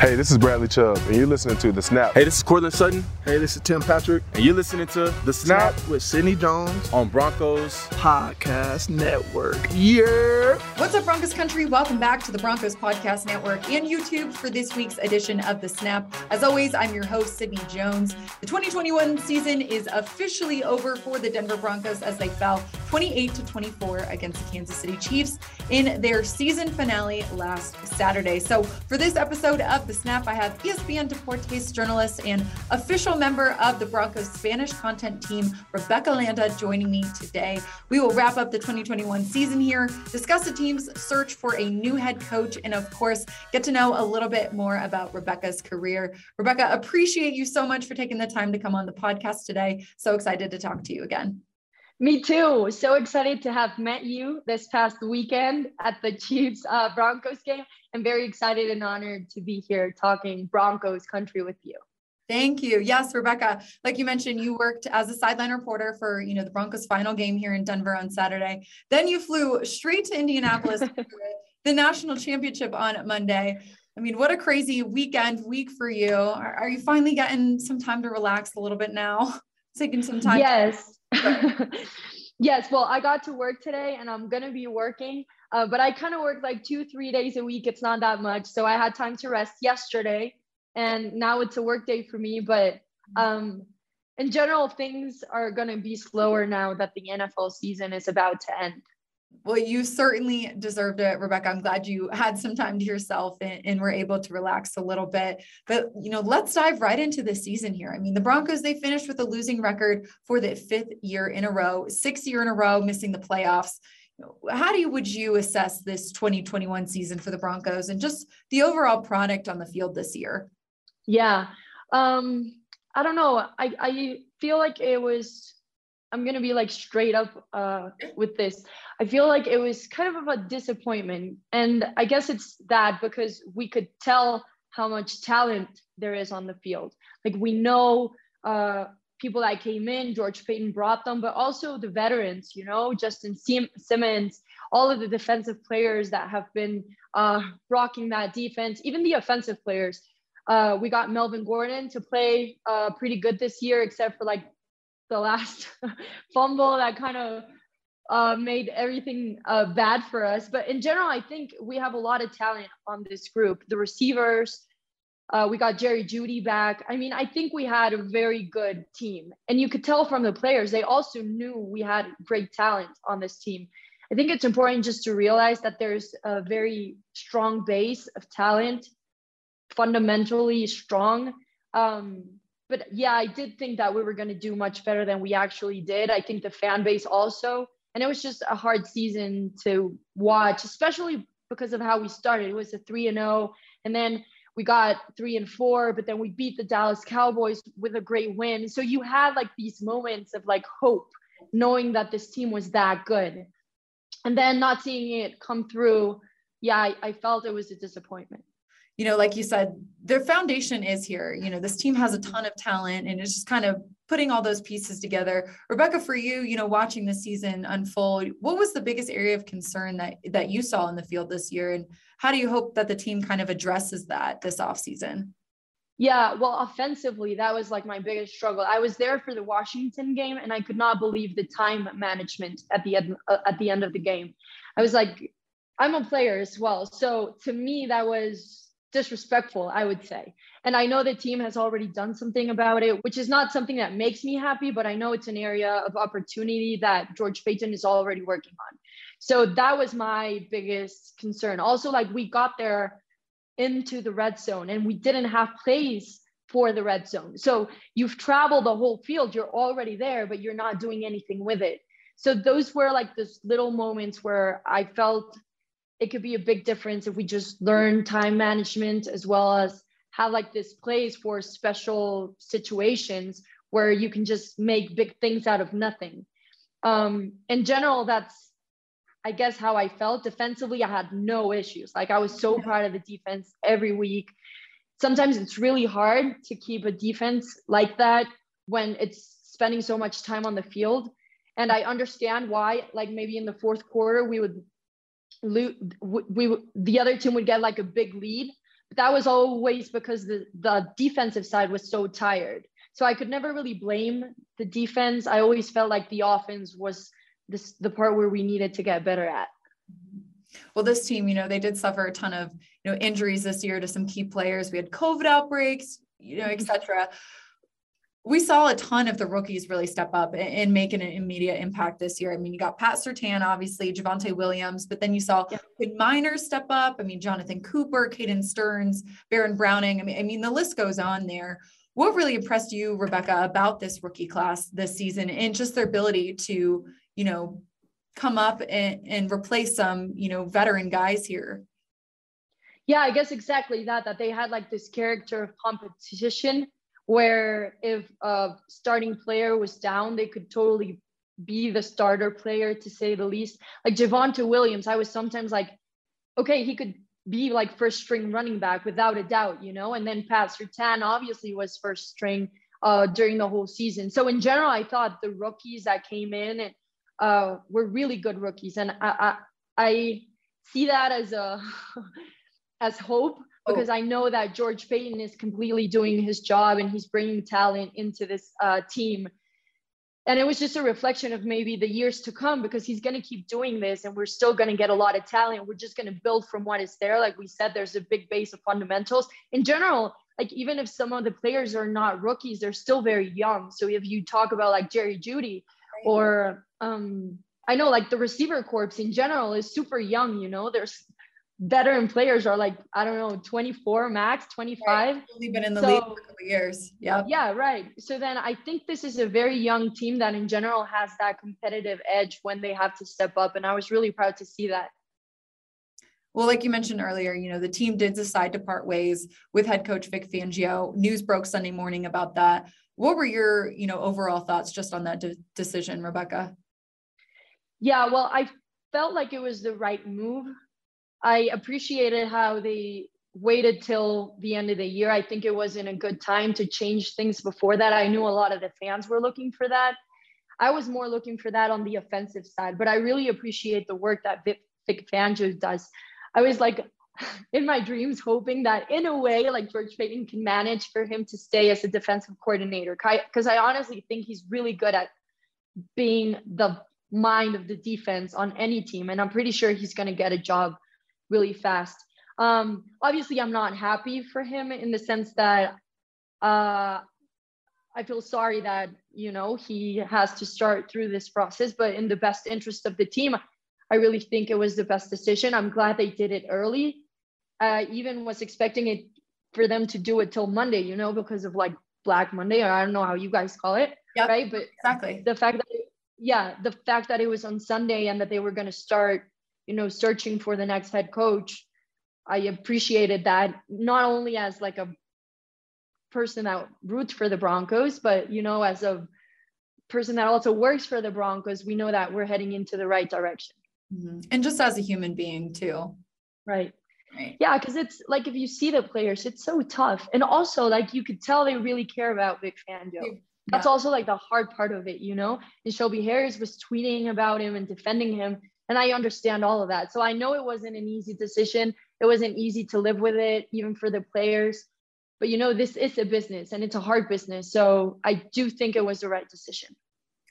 Hey, this is Bradley Chubb, and you're listening to The Snap. Hey, this is Courtland Sutton. Hey, this is Tim Patrick. And you're listening to The Snap, Snap with Sydney Jones on Broncos Podcast Network. Yeah. What's up, Broncos country? Welcome back to the Broncos Podcast Network and YouTube for this week's edition of The Snap. As always, I'm your host, Sydney Jones. The 2021 season is officially over for the Denver Broncos as they fell 28 to 24 against the Kansas City Chiefs in their season finale last Saturday. So, for this episode of The Snap, I have ESPN Deportes journalist and official member of the Broncos Spanish content team, Rebeca Landa, joining me today. We will wrap up the 2021 season here, discuss the team's search for a new head coach, and of course, get to know a little bit more about Rebeca's career. Rebeca, appreciate you so much for taking the time to come on the podcast today. So excited to talk to you again. Me too. So excited to have met you this past weekend at the Chiefs uh, Broncos game. I'm very excited and honored to be here talking Broncos country with you. Thank you. Yes, Rebeca, like you mentioned, you worked as a sideline reporter for, you know, the Broncos final game here in Denver on Saturday. Then you flew straight to Indianapolis for the national championship on Monday. I mean, what a crazy weekend week for you. Are, are you finally getting some time to relax a little bit now? Taking some time. Yes. yes. Well, I got to work today and I'm going to be working, uh, but I kind of work like two, three days a week. It's not that much. So I had time to rest yesterday and now it's a work day for me. But um, in general, things are going to be slower now that the NFL season is about to end. Well, you certainly deserved it, Rebeca. I'm glad you had some time to yourself and, and, were able to relax a little bit. But, you know, let's dive right into the season here. I mean, the Broncos, they finished with a losing record for the fifth year in a row, sixth year in a row, missing the playoffs. How do you, would you assess this 2021 season for the Broncos and just the overall product on the field this year? Yeah. Um, I don't know. I, I feel like it was I'm gonna be like straight up uh, with this. I feel like it was kind of a disappointment, and I guess it's that because we could tell how much talent there is on the field. Like we know uh, people that came in, George Paton brought them, but also the veterans. You know, Justin Sim- Simmons, all of the defensive players that have been uh, rocking that defense, even the offensive players. Uh, we got Melvin Gordon to play uh, pretty good this year, except for like the last fumble that kind of uh, made everything uh, bad for us. But in general, I think we have a lot of talent on this group. The receivers, uh, we got Jerry Jeudy back. I mean, I think we had a very good team. And you could tell from the players, they also knew we had great talent on this team. I think it's important just to realize that there's a very strong base of talent, fundamentally strong. Um, but yeah, I did think that we were going to do much better than we actually did. I think the fan base also, and it was just a hard season to watch, especially because of how we started. It was a three and zero, oh, and then we got three and four, but then we beat the Dallas Cowboys with a great win. So you had like these moments of like hope, knowing that this team was that good, and then not seeing it come through. Yeah, I, I felt it was a disappointment you know, like you said, their foundation is here. You know, this team has a ton of talent and it's just kind of putting all those pieces together. Rebeca, for you, you know, watching the season unfold, what was the biggest area of concern that that you saw in the field this year? And how do you hope that the team kind of addresses that this offseason? Yeah, well, offensively, that was like my biggest struggle. I was there for the Washington game, and I could not believe the time management at the end uh, at the end of the game. I was like, I'm a player as well, so to me, that was disrespectful, I would say. And I know the team has already done something about it, which is not something that makes me happy, but I know it's an area of opportunity that George Paton is already working on. So that was my biggest concern. Also, like we got there into the red zone and we didn't have plays for the red zone. So you've traveled the whole field, you're already there, but you're not doing anything with it. So those were like those little moments where I felt it could be a big difference if we just learn time management as well as have like this place for special situations where you can just make big things out of nothing. Um, in general, that's I guess how I felt defensively. I had no issues. Like I was so proud of the defense every week. Sometimes it's really hard to keep a defense like that when it's spending so much time on the field. And I understand why, like maybe in the fourth quarter, we would we the other team would get like a big lead but that was always because the, the defensive side was so tired. So I could never really blame the defense. I always felt like the offense was this the part where we needed to get better at. Well, this team, you know, they did suffer a ton of, you know, injuries this year to some key players. We had COVID outbreaks, you know, et cetera. We saw a ton of the rookies really step up and, make an immediate impact this year. I mean, you got Pat Surtain, obviously, Javonte Williams, but then you saw yeah. Quinn Meinerz step up. I mean, Jonathan Cooper, Caden Sterns, Baron Browning. I mean, I mean, the list goes on there. What really impressed you, Rebeca, about this rookie class this season and just their ability to, you know, come up and, and replace some, you know, veteran guys here? Yeah, I guess exactly that, that they had like this character of competition where if a starting player was down, they could totally be the starter player to say the least. Like Javonte Williams, I was sometimes like, okay, he could be like first string running back without a doubt, you know. And then Pat Surtain obviously was first string uh, during the whole season. So in general, I thought the rookies that came in and uh, were really good rookies, and I, I, I see that as a as hope. Because I know that George Paton is completely doing his job and he's bringing talent into this uh, team. And it was just a reflection of maybe the years to come because he's going to keep doing this and we're still going to get a lot of talent. We're just going to build from what is there. Like we said, there's a big base of fundamentals. In general, like even if some of the players are not rookies, they're still very young. So if you talk about like Jerry Jeudy or um, I know like the receiver corps in general is super young, you know, there's veteran players are like, I don't know, 24 max, 25. Right. Only been in the so, league for a couple years. Yeah. Yeah, right. So then I think this is a very young team that in general has that competitive edge when they have to step up. And I was really proud to see that. Well, like you mentioned earlier, you know, the team did decide to part ways with head coach Vic Fangio. News broke Sunday morning about that. What were your, you know, overall thoughts just on that de- decision, Rebeca? Yeah, well, I felt like it was the right move. I appreciated how they waited till the end of the year. I think it was in a good time to change things before that. I knew a lot of the fans were looking for that. I was more looking for that on the offensive side, but I really appreciate the work that Vic, Fangio does. I was like in my dreams hoping that in a way like George Paton can manage for him to stay as a defensive coordinator because I honestly think he's really good at being the mind of the defense on any team and I'm pretty sure he's going to get a job really fast. Um, obviously I'm not happy for him in the sense that uh, I feel sorry that you know he has to start through this process but in the best interest of the team I really think it was the best decision. I'm glad they did it early. I even was expecting it for them to do it till Monday, you know, because of like Black Monday, or I don't know how you guys call it, yep, right? But exactly the fact that, it, yeah, the fact that it was on Sunday and that they were going to start, you know, searching for the next head coach, I appreciated that not only as like a person that roots for the Broncos, but you know, as a person that also works for the Broncos, we know that we're heading into the right direction. Mm-hmm. And just as a human being too. Right. Right. Yeah, because it's like if you see the players, it's so tough. And also, like you could tell they really care about Vic Fangio. Yeah. That's also like the hard part of it, you know. And Shelby Harris was tweeting about him and defending him, and I understand all of that. So I know it wasn't an easy decision. It wasn't easy to live with it, even for the players. But you know, this is a business, and it's a hard business. So I do think it was the right decision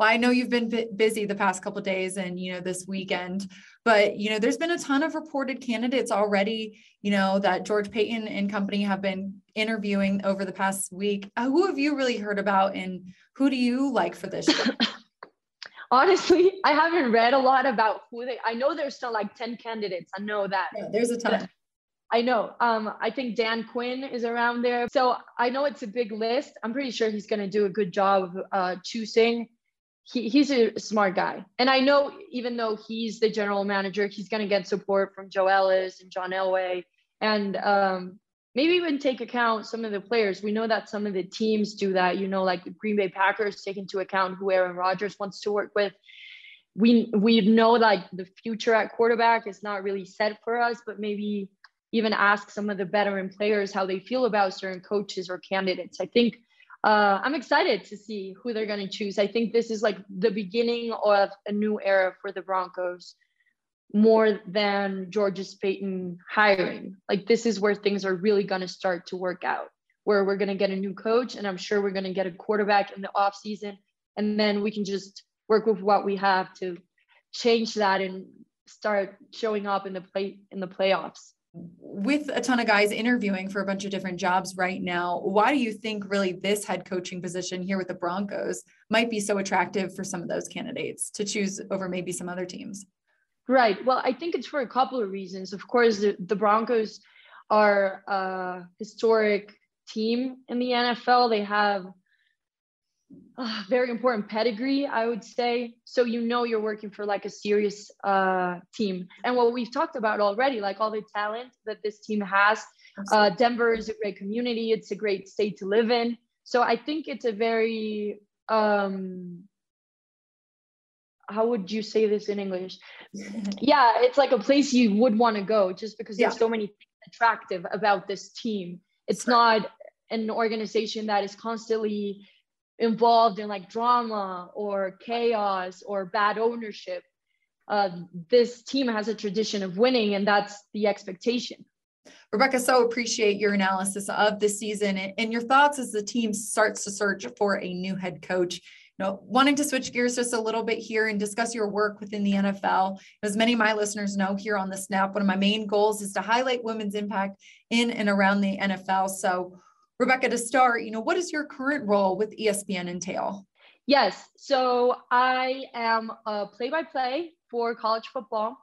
well i know you've been busy the past couple days and you know this weekend but you know there's been a ton of reported candidates already you know that george paton and company have been interviewing over the past week uh, who have you really heard about and who do you like for this honestly i haven't read a lot about who they i know there's still like 10 candidates i know that yeah, there's a ton I know. Um, I think Dan Quinn is around there. So I know it's a big list. I'm pretty sure he's going to do a good job of uh, choosing he, he's a smart guy. And I know even though he's the general manager, he's going to get support from Joe Ellis and John Elway and um, maybe even take account some of the players. We know that some of the teams do that, you know, like Green Bay Packers take into account who Aaron Rodgers wants to work with. We, we know like the future at quarterback is not really set for us, but maybe even ask some of the veteran players how they feel about certain coaches or candidates. I think uh, I'm excited to see who they're going to choose. I think this is like the beginning of a new era for the Broncos. More than George's Paton hiring. Like this is where things are really going to start to work out, where we're going to get a new coach, and I'm sure we're going to get a quarterback in the off season, and then we can just work with what we have to change that and start showing up in the play in the playoffs with a ton of guys interviewing for a bunch of different jobs right now, why do you think really this head coaching position here with the Broncos might be so attractive for some of those candidates to choose over maybe some other teams? Right. Well, I think it's for a couple of reasons. Of course, the, the Broncos are a historic team in the NFL. They have uh, very important pedigree, I would say. So you know you're working for like a serious uh, team. And what we've talked about already, like all the talent that this team has. Uh, Denver is a great community. It's a great state to live in. So I think it's a very um, how would you say this in English? yeah, it's like a place you would want to go just because there's so many attractive about this team. It's not an organization that is constantly involved in like drama or chaos or bad ownership. Uh, this team has a tradition of winning, and that's the expectation. Rebeca, so appreciate your analysis of the season and your thoughts as the team starts to search for a new head coach. Know, wanting to switch gears just a little bit here and discuss your work within the NFL. As many of my listeners know here on the Snap, one of my main goals is to highlight women's impact in and around the NFL. So, Rebeca, to start, you know, what does your current role with ESPN entail? Yes, so I am a play-by-play for college football.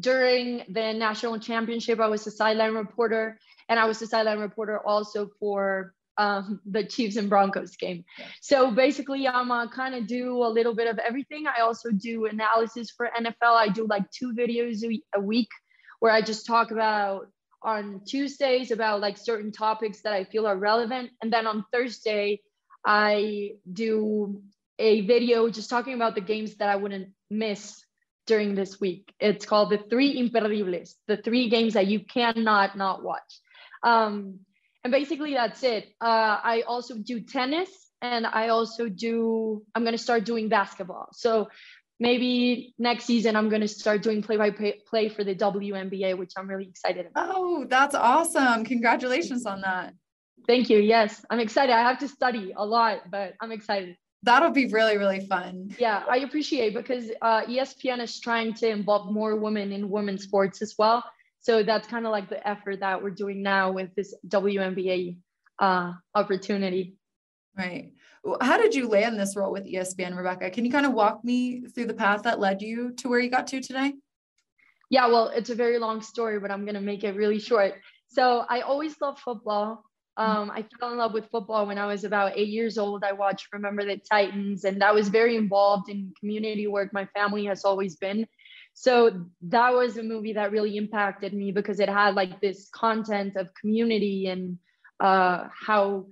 During the national championship, I was a sideline reporter, and I was a sideline reporter also for um, the Chiefs and Broncos game. So basically, I'm uh, kind of do a little bit of everything. I also do analysis for NFL. I do like two videos a week where I just talk about on Tuesdays about like certain topics that I feel are relevant. And then on Thursday, I do a video just talking about the games that I wouldn't miss during this week. It's called the three imperdibles, the three games that you cannot not watch. Um, and basically that's it. Uh, I also do tennis and I also do, I'm going to start doing basketball. So maybe next season I'm going to start doing play by play for the WNBA, which I'm really excited about. Oh, that's awesome. Congratulations on that. Thank you. Yes, I'm excited. I have to study a lot, but I'm excited. That'll be really, really fun. Yeah, I appreciate because uh, ESPN is trying to involve more women in women's sports as well. So that's kind of like the effort that we're doing now with this WNBA uh, opportunity. Right. How did you land this role with ESPN, Rebeca? Can you kind of walk me through the path that led you to where you got to today? Yeah, well, it's a very long story, but I'm going to make it really short. So I always loved football. Um, I fell in love with football when I was about eight years old. I watched Remember the Titans, and I was very involved in community work. My family has always been. So that was a movie that really impacted me because it had like this content of community and uh, how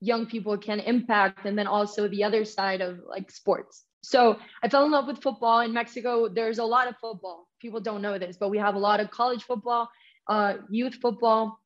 young people can impact and then also the other side of like sports. So i fell in love with football in mexico. There's a lot of football. People don't know this but we have a lot of college football uh, youth football.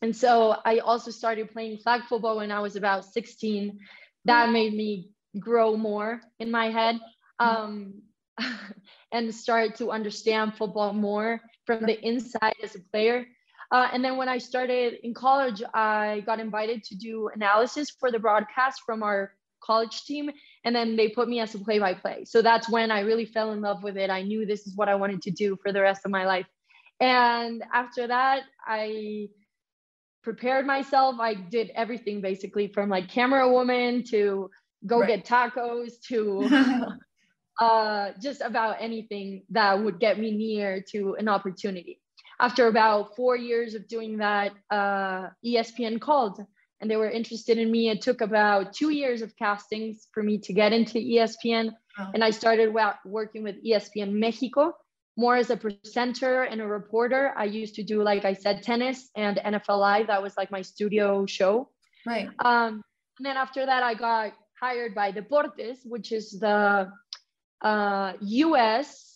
And so i also started playing flag football when i was about 16 that made me grow more in my head. Um, and start to understand football more from the inside as a player uh, and then when I started in college, I got invited to do analysis for the broadcast from our college team. And then they put me as a play by play. So that's when I really fell in love with it. I knew this is what I wanted to do for the rest of my life. And after that, I prepared myself. I did everything basically from like camera woman to go right. get tacos to uh, just about anything that would get me near to an opportunity after about four years of doing that, uh, ESPN called and they were interested in me. It took about two years of castings for me to get into ESPN. Oh. And I started working with ESPN Mexico more as a presenter and a reporter. I used to do, like I said, tennis and NFL Live. That was like my studio show. Right. Um, and then after that, I got hired by Deportes, which is the uh, US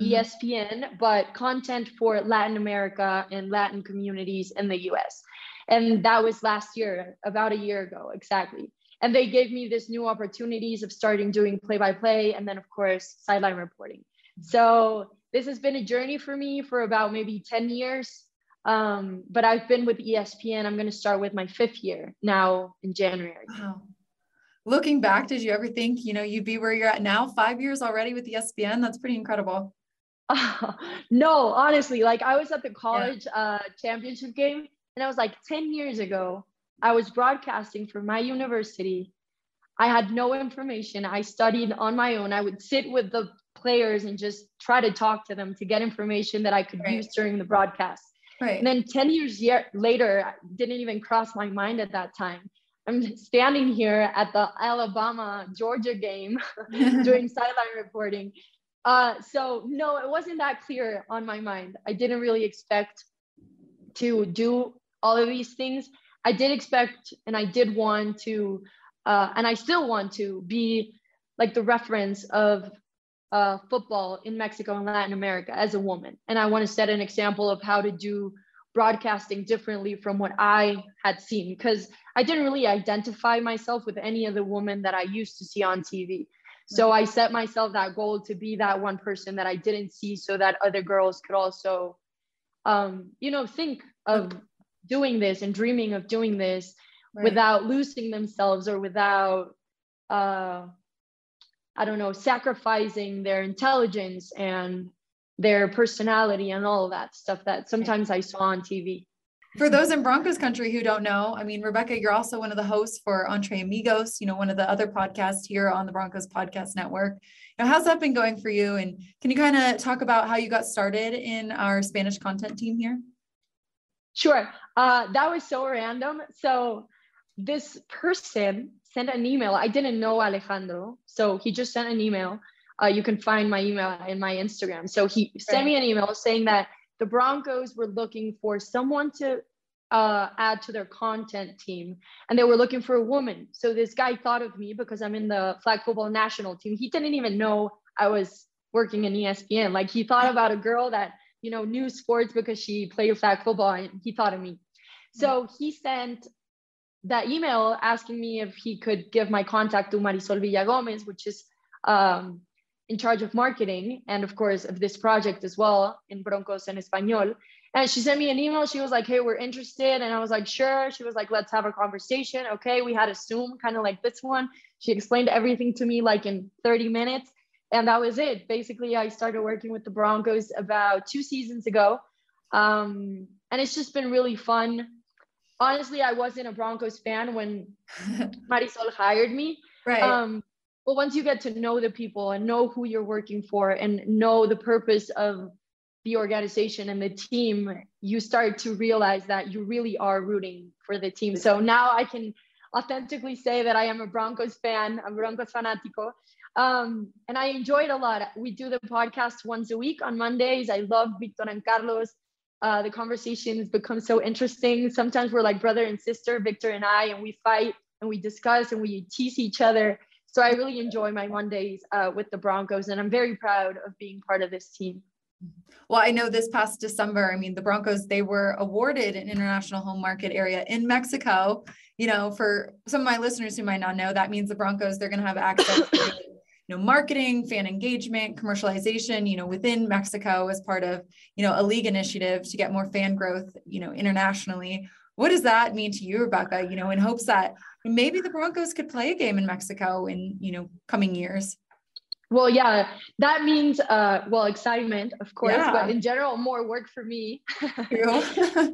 mm-hmm. ESPN, but content for Latin America and Latin communities in the US. And that was last year, about a year ago, exactly. And they gave me this new opportunities of starting doing play by play and then, of course, sideline reporting. So this has been a journey for me for about maybe 10 years. Um, but I've been with ESPN. I'm going to start with my fifth year now in January. Wow. Looking back, did you ever think, you know, you'd be where you're at now, five years already with the ESPN? That's pretty incredible. Uh, no, honestly, like I was at the college yeah. uh, championship game and I was like 10 years ago, I was broadcasting for my university. I had no information. I studied on my own. I would sit with the players and just try to talk to them to get information that I could right. use during the broadcast. Right. And then 10 years year, later, didn't even cross my mind at that time. I'm standing here at the Alabama Georgia game doing sideline reporting. Uh, so no, it wasn't that clear on my mind. I didn't really expect to do all of these things. I did expect and I did want to, uh, and I still want to be like the reference of uh, football in Mexico and Latin America as a woman. And I want to set an example of how to do broadcasting differently from what I had seen because I didn't really identify myself with any of the women that I used to see on TV. So I set myself that goal to be that one person that I didn't see so that other girls could also, um, you know, think of doing this and dreaming of doing this right. without losing themselves or without uh, I don't know, sacrificing their intelligence and their personality and all that stuff that sometimes I saw on TV. For those in Broncos country who don't know, I mean, Rebeca, you're also one of the hosts for Entre Amigos, you know, one of the other podcasts here on the Broncos Podcast Network. Now, how's that been going for you? And can you kind of talk about how you got started in our Spanish content team here? Sure. Uh, that was so random. So, this person sent an email. I didn't know Alejandro, so he just sent an email. Uh, you can find my email in my Instagram. So he sent me an email saying that the Broncos were looking for someone to uh, add to their content team, and they were looking for a woman. So this guy thought of me because I'm in the flag football national team. He didn't even know I was working in ESPN. Like he thought about a girl that you know knew sports because she played flag football, and he thought of me. So he sent that email asking me if he could give my contact to Marisol Villagomez, which is um, in charge of marketing and of course of this project as well in Broncos en Español. And she sent me an email. She was like, hey, we're interested. And I was like, sure. She was like, let's have a conversation. Okay. We had a Zoom kind of like this one. She explained everything to me like in 30 minutes. And that was it. Basically, I started working with the Broncos about two seasons ago. Um, and it's just been really fun honestly, I wasn't a Broncos fan when Marisol hired me. Right. Um, but once you get to know the people and know who you're working for and know the purpose of the organization and the team, you start to realize that you really are rooting for the team. So now I can authentically say that I am a Broncos fan, I'm Broncos fanatico. Um, and I enjoy it a lot. We do the podcast once a week on Mondays. I love Victor and Carlos uh, the conversations become so interesting. Sometimes we're like brother and sister, Victor and I, and we fight and we discuss and we tease each other. So I really enjoy my Mondays uh, with the Broncos, and I'm very proud of being part of this team. Well, I know this past December, I mean, the Broncos, they were awarded an international home market area in Mexico. You know, for some of my listeners who might not know, that means the Broncos, they're going to have access to you know marketing fan engagement commercialization you know within mexico as part of you know a league initiative to get more fan growth you know internationally what does that mean to you rebeca you know in hopes that maybe the broncos could play a game in mexico in you know coming years well, yeah, that means uh, well excitement, of course, yeah. but in general, more work for me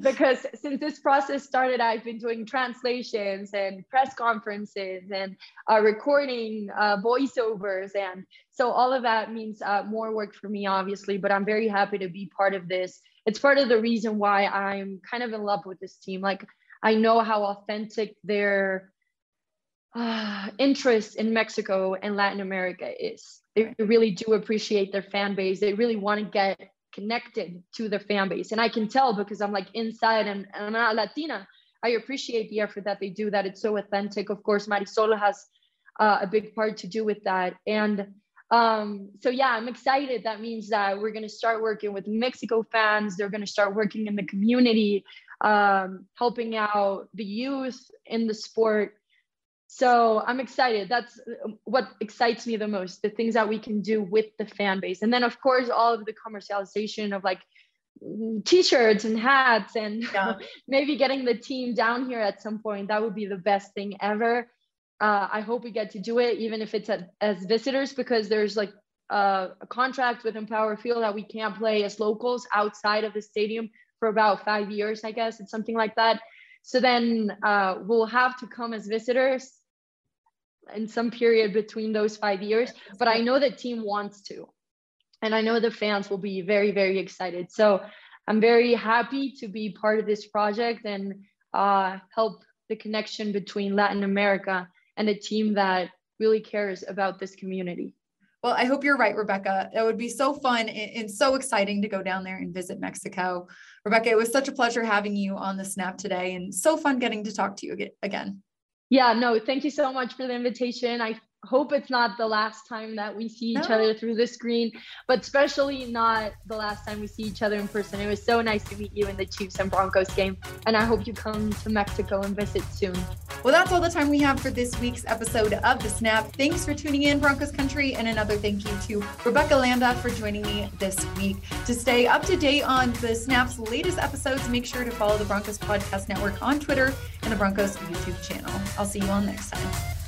because since this process started, I've been doing translations and press conferences and uh, recording uh, voiceovers, and so all of that means uh, more work for me, obviously. But I'm very happy to be part of this. It's part of the reason why I'm kind of in love with this team. Like I know how authentic their uh, interest in Mexico and Latin America is they really do appreciate their fan base. They really want to get connected to their fan base. And I can tell because I'm like inside and, and I'm not Latina. I appreciate the effort that they do, that it's so authentic. Of course, Marisol has uh, a big part to do with that. And um, so, yeah, I'm excited. That means that we're going to start working with Mexico fans. They're going to start working in the community, um, helping out the youth in the sport So I'm excited. That's uh, what excites me the most, the things that we can do with the fan base. And then, of course, all of the commercialization of like t-shirts and hats and yeah. maybe getting the team down here at some point. That would be the best thing ever. Uh, I hope we get to do it, even if it's at, as visitors, because there's like uh, a contract with Empower Field that we can't play as locals outside of the stadium for about five years, I guess. It's something like that. So then uh, we'll have to come as visitors in some period between those five years. But I know the team wants to. And I know the fans will be very, very excited. So I'm very happy to be part of this project and uh, help the connection between Latin America and a team that really cares about this community. Well, I hope you're right, Rebeca. It would be so fun and, so exciting to go down there and visit Mexico. Rebeca, it was such a pleasure having you on the snap today and so fun getting to talk to you again. Yeah, no, thank you so much for the invitation. I hope it's not the last time that we see each no. other through the screen, but especially not the last time we see each other in person. It was so nice to meet you in the Chiefs and Broncos game, and I hope you come to Mexico and visit soon. Well, that's all the time we have for this week's episode of The Snap. Thanks for tuning in, Broncos Country, and another thank you to Rebeca Landa for joining me this week. To stay up to date on The Snap's latest episodes, make sure to follow the Broncos Podcast Network on Twitter and the Broncos YouTube channel. I'll see you all next time.